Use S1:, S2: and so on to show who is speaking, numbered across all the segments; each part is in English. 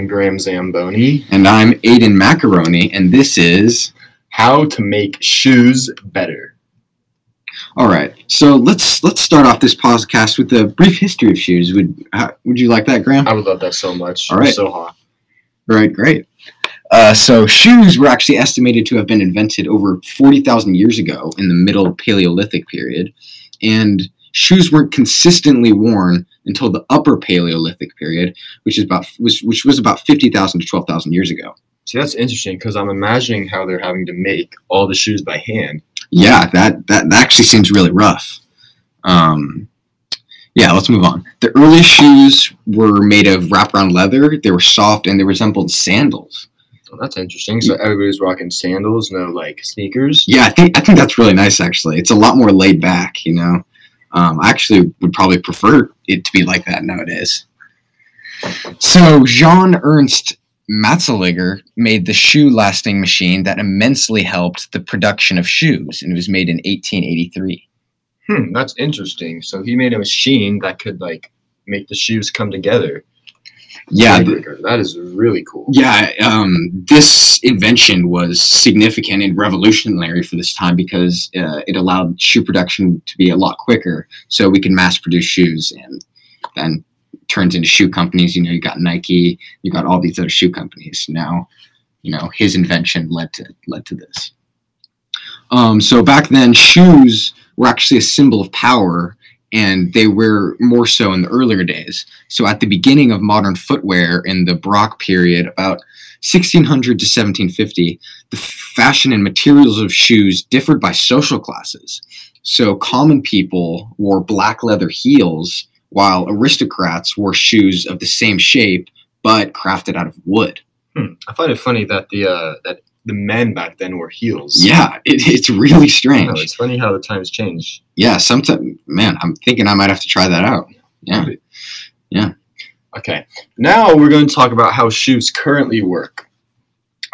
S1: Graham Zamboni.
S2: And I'm Aiden Macaroni, and this is.
S1: How to make shoes better.
S2: All right, so let's let's start off this podcast with a brief history of shoes. Would how, would you like that, Graham?
S1: I would love that so much.
S2: All right.
S1: So hot.
S2: Right, great. Uh, so shoes were actually estimated to have been invented over 40,000 years ago in the Middle Paleolithic period, and shoes weren't consistently worn until the Upper Paleolithic period, which is about which, which was about 50,000 to 12,000 years ago.
S1: See, that's interesting because I'm imagining how they're having to make all the shoes by hand.
S2: Yeah, that that, that actually seems really rough. Um, yeah, let's move on. The earliest shoes were made of wraparound leather. They were soft and they resembled sandals.
S1: Well, that's interesting. So everybody's rocking sandals, no like sneakers.
S2: Yeah, I think I think that's really nice. Actually, it's a lot more laid back. You know, um, I actually would probably prefer it to be like that nowadays. So Jean Ernst Matzeliger made the shoe lasting machine that immensely helped the production of shoes, and it was made in 1883.
S1: Hmm, that's interesting. So he made a machine that could like make the shoes come together.
S2: Yeah,
S1: Really
S2: th-
S1: quicker. that is really cool.
S2: yeah. Um, this invention was significant and revolutionary for this time because uh, it allowed shoe production to be a lot quicker, so we can mass produce shoes and then turns into shoe companies. You know, you got Nike, you got all these other shoe companies. Now, you know, his invention led to led to this. Um, so back then, shoes were actually a symbol of power, and they were more so in the earlier days. So at the beginning of modern footwear in the Baroque period, about 1600 to 1750, the fashion and materials of shoes differed by social classes. So common people wore black leather heels, while aristocrats wore shoes of the same shape but crafted out of wood.
S1: Hmm. I find it funny that the uh, that the men back then wore heels.
S2: Yeah, it, it's really strange.
S1: it's funny how the times change.
S2: Yeah, sometimes, man, I'm thinking I might have to try that out. Yeah. Yeah.
S1: Okay, now we're going to talk about how shoes currently work.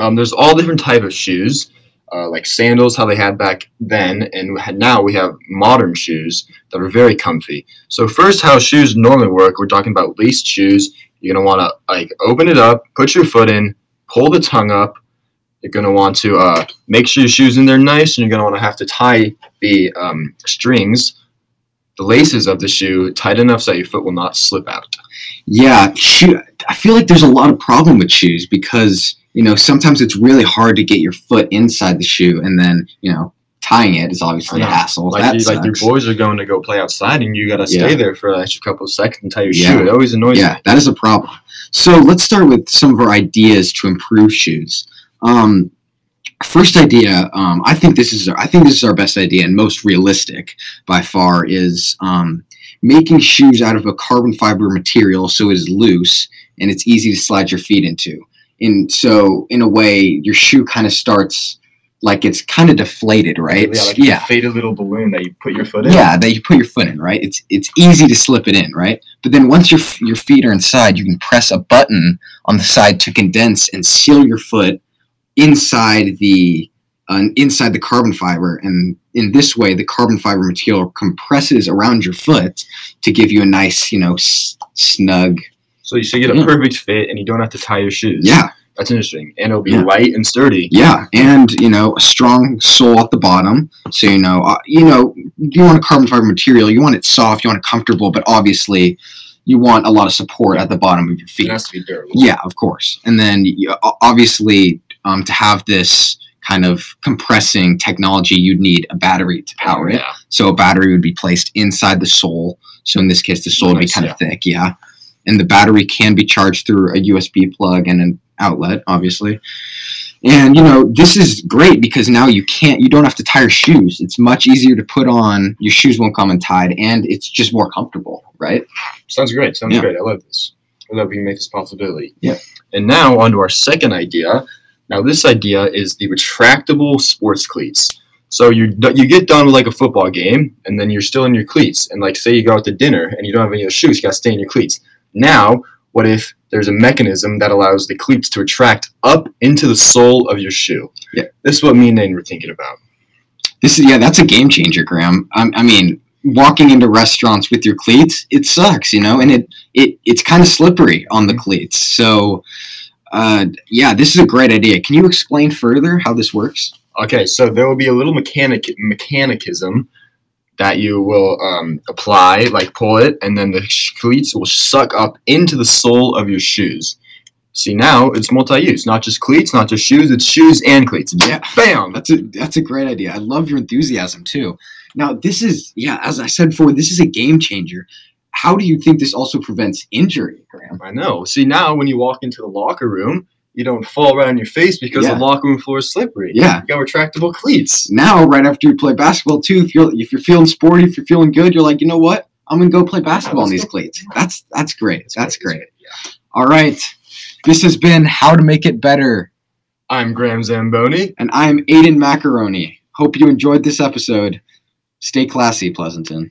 S1: Um, there's all different type of shoes, uh, like sandals, how they had back then, and now we have modern shoes that are very comfy. So first, how shoes normally work, we're talking about laced shoes. You're gonna want to like open it up, put your foot in, pull the tongue up. You're gonna want to uh, make sure your shoes in there nice, and you're gonna want to have to tie the um, strings, the laces of the shoe tight enough so your foot will not slip out.
S2: Yeah, shoe. I feel like there's a lot of problem with shoes because you know sometimes it's really hard to get your foot inside the shoe, and then you know tying it is obviously a hassle.
S1: Like, you, like your boys are going to go play outside, and you gotta stay
S2: Yeah.
S1: there for an extra couple of seconds and tie your
S2: Yeah.
S1: shoe. It always annoys
S2: yeah,
S1: me.
S2: that is a problem. So let's start with some of our ideas to improve shoes. Um, first idea, um, I think this is I think this is our best idea and most realistic by far is um, making shoes out of a carbon fiber material so it is loose and it's easy to slide your feet into. And so in a way, your shoe kind of starts like it's kind of deflated, right?
S1: Yeah, like
S2: yeah.
S1: a faded little balloon that you put your foot in.
S2: Yeah, that you put your foot in, right? It's it's easy to slip it in, right? But then once your your feet are inside, you can press a button on the side to condense and seal your foot inside the uh, inside the carbon fiber, and in this way, the carbon fiber material compresses around your foot to give you a nice, you know, s- snug.
S1: So you should get a
S2: Yeah.
S1: perfect fit, and you don't have to tie your shoes.
S2: Yeah,
S1: that's interesting, and it'll be
S2: Yeah.
S1: light and sturdy.
S2: yeah, and you know, a strong sole at the bottom. So you know, uh, you know, you want a carbon fiber material. You want it soft. You want it comfortable, but obviously, you want a lot of support at the bottom of your feet.
S1: It has to be durable.
S2: Yeah, of course. And then you, obviously, um, to have this kind of compressing technology, you'd need a battery to power it.
S1: Yeah.
S2: So a battery would be placed inside the sole. So in this case, the sole would be kind
S1: yeah.
S2: of thick, yeah. And the battery can be charged through a USB plug and an outlet, obviously. And you know, this is great because now you can't, you don't have to tie your shoes. It's much easier to put on. Your shoes won't come untied, and it's just more comfortable, right?
S1: Sounds great. Sounds
S2: Yeah.
S1: great. I love this. I love we can make this possibility.
S2: Yeah.
S1: And now on to our second idea. Now this idea is the retractable sports cleats. So you you get done with like a football game, and then you're still in your cleats. And like say you go out to dinner and you don't have any other shoes, you got to stay in your cleats. Now, what if there's a mechanism that allows the cleats to retract up into the sole of your shoe?
S2: Yeah.
S1: This is what me and Nate were thinking about.
S2: This is yeah, that's a game changer, Graham. I, I mean, walking into restaurants with your cleats, it sucks, you know, and it it it's kind of slippery on the mm-hmm. cleats. So, Uh, yeah, this is a great idea. Can you explain further how this works?
S1: Okay, so there will be a little mechanic mechanicism that you will um, apply, like pull it, and then the cleats will suck up into the sole of your shoes. See now it's multi-use, not just cleats, not just shoes. It's shoes and cleats.
S2: Yeah.
S1: Bam.
S2: That's a that's a great idea. I love your enthusiasm too. Now, this is yeah, as I said before, this is a game changer. How do you think this also prevents injury, Graham?
S1: I know. See now when you walk into the locker room, you don't fall right on your face because
S2: Yeah.
S1: the locker room floor is slippery.
S2: Yeah.
S1: You got retractable cleats.
S2: Now, right after you play basketball too, if you're if you're feeling sporty, if you're feeling good, you're like, you know what? I'm gonna go play basketball in these
S1: go.
S2: cleats. That's that's great. That's
S1: great,
S2: great. All right. This has been How to Make It Better.
S1: I'm Graham Zamboni.
S2: And I'm Aiden Macaroni. Hope you enjoyed this episode. Stay classy, Pleasanton.